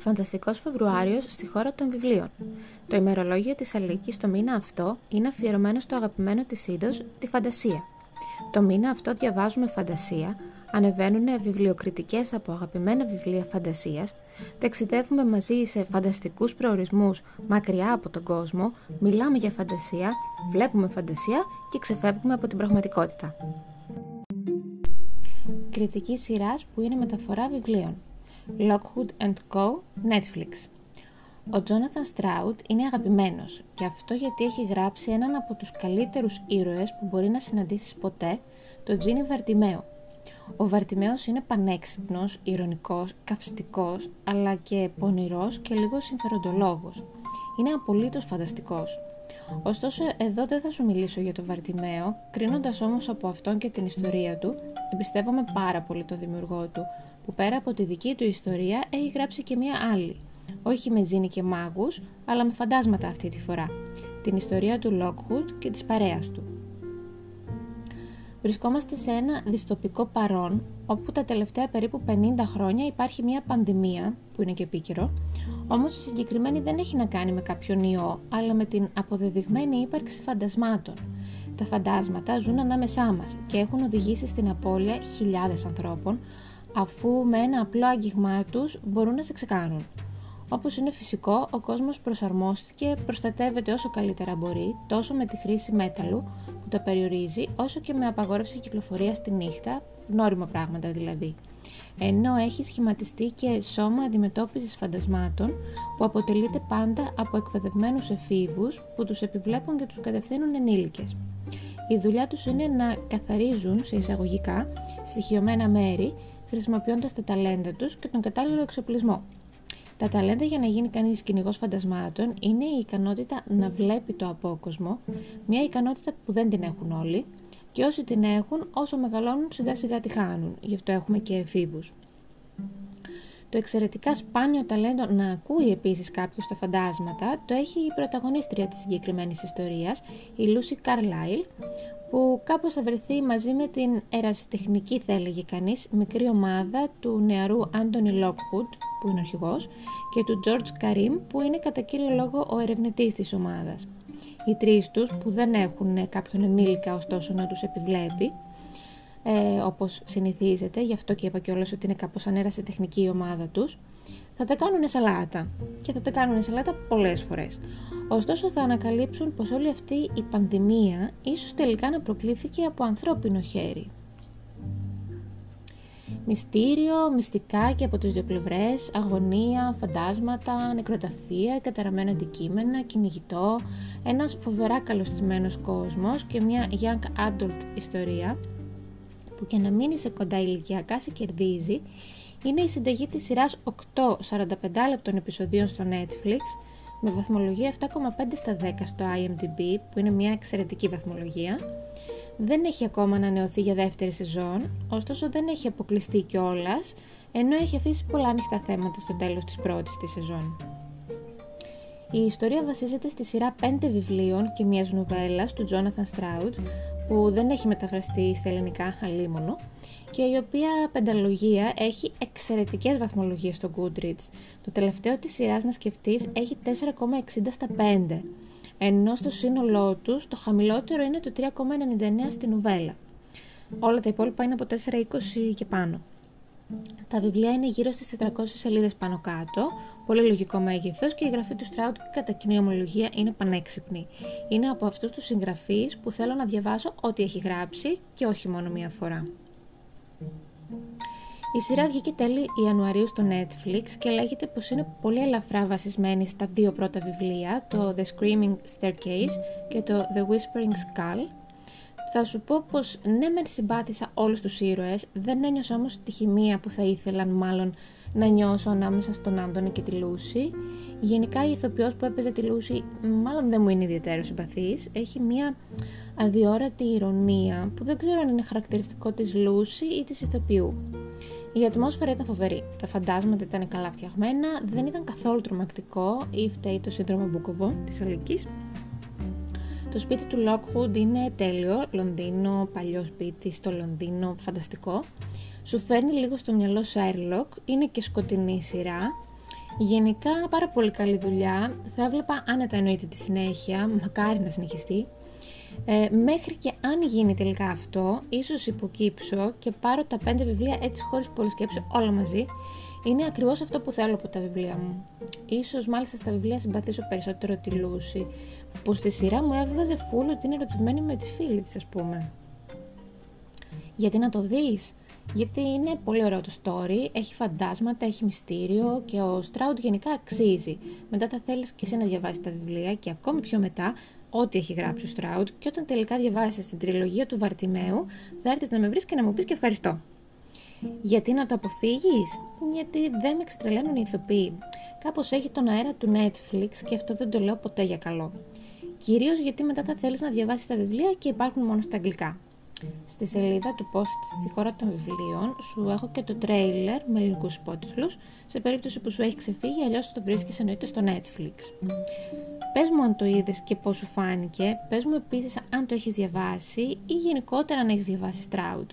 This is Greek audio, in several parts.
Φανταστικός Φεβρουάριος στη χώρα των βιβλίων. Το ημερολόγιο της Αλίκης το μήνα αυτό είναι αφιερωμένο στο αγαπημένο της είδος, τη φαντασία. Το μήνα αυτό διαβάζουμε φαντασία, ανεβαίνουν βιβλιοκριτικές από αγαπημένα βιβλία φαντασίας, ταξιδεύουμε μαζί σε φανταστικούς προορισμούς μακριά από τον κόσμο, μιλάμε για φαντασία, βλέπουμε φαντασία και ξεφεύγουμε από την πραγματικότητα. Κριτική σειράς που είναι μεταφορά βιβλίων. Lockwood Co. Netflix. Ο Τζόναθαν Στράουτ είναι αγαπημένος και αυτό γιατί έχει γράψει έναν από τους καλύτερους ήρωες που μπορεί να συναντήσεις ποτέ, τον Τζίνι Βαρτιμέο. Ο Βαρτιμέος είναι πανέξυπνος, ηρωνικός, καυστικός, αλλά και πονηρός και λίγο συμφεροντολόγος. Είναι απολύτως φανταστικός. Ωστόσο, εδώ δεν θα σου μιλήσω για τον Βαρτιμέο, κρίνοντας όμως από αυτόν και την ιστορία του, εμπιστεύομαι πάρα πολύ τον δημιουργό του, που πέρα από τη δική του ιστορία έχει γράψει και μία άλλη. Όχι με τζίνι και μάγους, αλλά με φαντάσματα αυτή τη φορά. Την ιστορία του Lockwood και της παρέας του. Βρισκόμαστε σε ένα διστοπικό παρόν, όπου τα τελευταία περίπου 50 χρόνια υπάρχει μια πανδημία, που είναι και επίκαιρο, όμως η συγκεκριμένη δεν έχει να κάνει με κάποιον ιό, αλλά με την αποδεδειγμένη ύπαρξη φαντασμάτων. Τα φαντάσματα ζουν ανάμεσά μας και έχουν οδηγήσει στην απώλεια χιλιάδες ανθρώπων, αφού με ένα απλό άγγιγμά τους μπορούν να σε ξεκάνουν. Όπως είναι φυσικό, ο κόσμος προσαρμόστηκε, προστατεύεται όσο καλύτερα μπορεί, τόσο με τη χρήση μέταλλου που τα περιορίζει, όσο και με απαγόρευση κυκλοφορίας στη νύχτα, νόριμα πράγματα δηλαδή. Ενώ έχει σχηματιστεί και σώμα αντιμετώπισης φαντασμάτων που αποτελείται πάντα από εκπαιδευμένους εφήβους που τους επιβλέπουν και τους κατευθύνουν ενήλικες. Η δουλειά τους είναι να καθαρίζουν σε εισαγωγικά στοιχειωμένα μέρη χρησιμοποιώντας τα ταλέντα τους και τον κατάλληλο εξοπλισμό. Τα ταλέντα για να γίνει κανείς κυνηγός φαντασμάτων είναι η ικανότητα να βλέπει το απόκοσμο, μια ικανότητα που δεν την έχουν όλοι, και όσοι την έχουν, όσο μεγαλώνουν, σιγά σιγά τη χάνουν. Γι' αυτό έχουμε και εφήβους. Το εξαιρετικά σπάνιο ταλέντο να ακούει επίσης κάποιος τα φαντάσματα το έχει η πρωταγωνίστρια της συγκεκριμένης ιστορίας, η Λούση Καρλάιλ, που κάπως θα βρεθεί μαζί με την ερασιτεχνική θα έλεγε κανείς μικρή ομάδα του νεαρού Άντωνι Λόκχουντ που είναι ο αρχηγός και του George Καρίμ που είναι κατά κύριο λόγο ο ερευνητής της ομάδας. Οι τρεις τους που δεν έχουν κάποιον ενήλικα ωστόσο να τους επιβλέπει ε, όπως συνηθίζεται, γι' αυτό και είπα κιόλας ότι είναι κάπως ανέρασιτεχνική η ομάδα τους θα τα κάνουν σαλάτα και θα τα κάνουν σαλάτα πολλές φορές. Ωστόσο θα ανακαλύψουν πως όλη αυτή η πανδημία ίσως τελικά να προκλήθηκε από ανθρώπινο χέρι. Μυστήριο, μυστικά και από τις δύο πλευρές, αγωνία, φαντάσματα, νεκροταφεία, καταραμένα αντικείμενα, κυνηγητό, ένας φοβερά καλωστημένος κόσμος και μια young adult ιστορία που και να μείνει σε κοντά ηλικιακά σε κερδίζει είναι η συνταγή της σειράς 8 45 λεπτών επεισοδίων στο Netflix με βαθμολογία 7,5 στα 10 στο IMDb που είναι μια εξαιρετική βαθμολογία. Δεν έχει ακόμα ανανεωθεί για δεύτερη σεζόν, ωστόσο δεν έχει αποκλειστεί κιόλας, ενώ έχει αφήσει πολλά ανοιχτά θέματα στο τέλος της πρώτης της σεζόν. Η ιστορία βασίζεται στη σειρά 5 βιβλίων και μιας νουβέλας του Jonathan Stroud που δεν έχει μεταφραστεί στα ελληνικά αλίμονο και η οποία πενταλογία έχει εξαιρετικές βαθμολογίες στο Goodreads. Το τελευταίο της σειράς να σκεφτείς έχει 4,60 στα 5, ενώ στο σύνολό τους το χαμηλότερο είναι το 3,99 στη νουβέλα. Όλα τα υπόλοιπα είναι από 4,20 και πάνω. Τα βιβλία είναι γύρω στις 400 σελίδες πάνω κάτω, πολύ λογικό μέγεθος και η γραφή του Στράουτ κατά κοινή ομολογία είναι πανέξυπνη. Είναι από αυτούς τους συγγραφείς που θέλω να διαβάσω ό,τι έχει γράψει και όχι μόνο μία φορά. Η σειρά βγήκε τέλη Ιανουαρίου στο Netflix και λέγεται πως είναι πολύ ελαφρά βασισμένη στα δύο πρώτα βιβλία, το The Screaming Staircase και το The Whispering Skull. Θα σου πω πως ναι με συμπάθησα όλους τους ήρωες, δεν ένιωσα όμως τη χημεία που θα ήθελαν μάλλον να νιώσω ανάμεσα στον Άντωνη και τη Λούση. Γενικά η ηθοποιός που έπαιζε τη Λούση μάλλον δεν μου είναι ιδιαίτερος συμπαθής, έχει μια αδιόρατη ηρωνία που δεν ξέρω αν είναι χαρακτηριστικό της Λούση ή της ηθοποιού. Η ατμόσφαιρα ήταν φοβερή. Τα φαντάσματα ήταν καλά φτιαγμένα, δεν ήταν καθόλου τρομακτικό ή φταίει το σύνδρομο Μπούκοβο της Αλικής. Το σπίτι του Lockwood είναι τέλειο, Λονδίνο, παλιό σπίτι στο Λονδίνο, φανταστικό. Σου φέρνει λίγο στο μυαλό Sherlock, είναι και σκοτεινή σειρά. Γενικά πάρα πολύ καλή δουλειά. Θα έβλεπα άνετα εννοείται τη συνέχεια, μακάρι να συνεχιστεί. Ε, μέχρι και αν γίνει τελικά αυτό, ίσως υποκύψω και πάρω τα πέντε βιβλία έτσι χωρίς πολύ σκέψη όλα μαζί. Είναι ακριβώς αυτό που θέλω από τα βιβλία μου. Ίσως μάλιστα στα βιβλία συμπαθήσω περισσότερο τη Λούση, που στη σειρά μου έβγαζε φούλο ότι είναι ερωτευμένη με τη φίλη της ας πούμε. Γιατί να το δεις, γιατί είναι πολύ ωραίο το story, έχει φαντάσματα, έχει μυστήριο και ο Στράουτ γενικά αξίζει. Μετά θα θέλεις και εσύ να διαβάσεις τα βιβλία και ακόμη πιο μετά ό,τι έχει γράψει ο Στράουτ και όταν τελικά διαβάσεις την τριλογία του Βαρτιμαίου θα έρθεις να με βρεις και να μου πεις και ευχαριστώ. Γιατί να το αποφύγεις; Γιατί δεν με εξτρελαίνουν οι ηθοποιοί. Κάπως έχει τον αέρα του Netflix και αυτό δεν το λέω ποτέ για καλό. Κυρίως γιατί μετά θα θέλεις να διαβάσεις τα βιβλία και υπάρχουν μόνο στα αγγλικά. Στη σελίδα του post στη χώρα των βιβλίων σου έχω και το τρέιλερ με ελληνικούς υπότιτλους σε περίπτωση που σου έχει ξεφύγει αλλιώς το βρίσκεις εννοείται στο Netflix. Πες μου αν το είδες και πώς σου φάνηκε, πες μου επίσης αν το έχεις διαβάσει ή γενικότερα αν έχεις διαβάσει Stroud.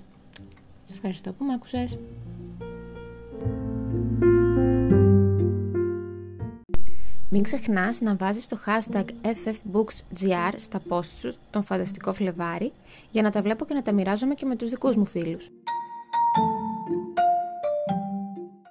Σε ευχαριστώ που με άκουσες. Μην ξεχνάς να βάζεις το hashtag FFBooksGR στα posts σου τον φανταστικό Φλεβάρι για να τα βλέπω και να τα μοιράζομαι και με τους δικούς μου φίλους.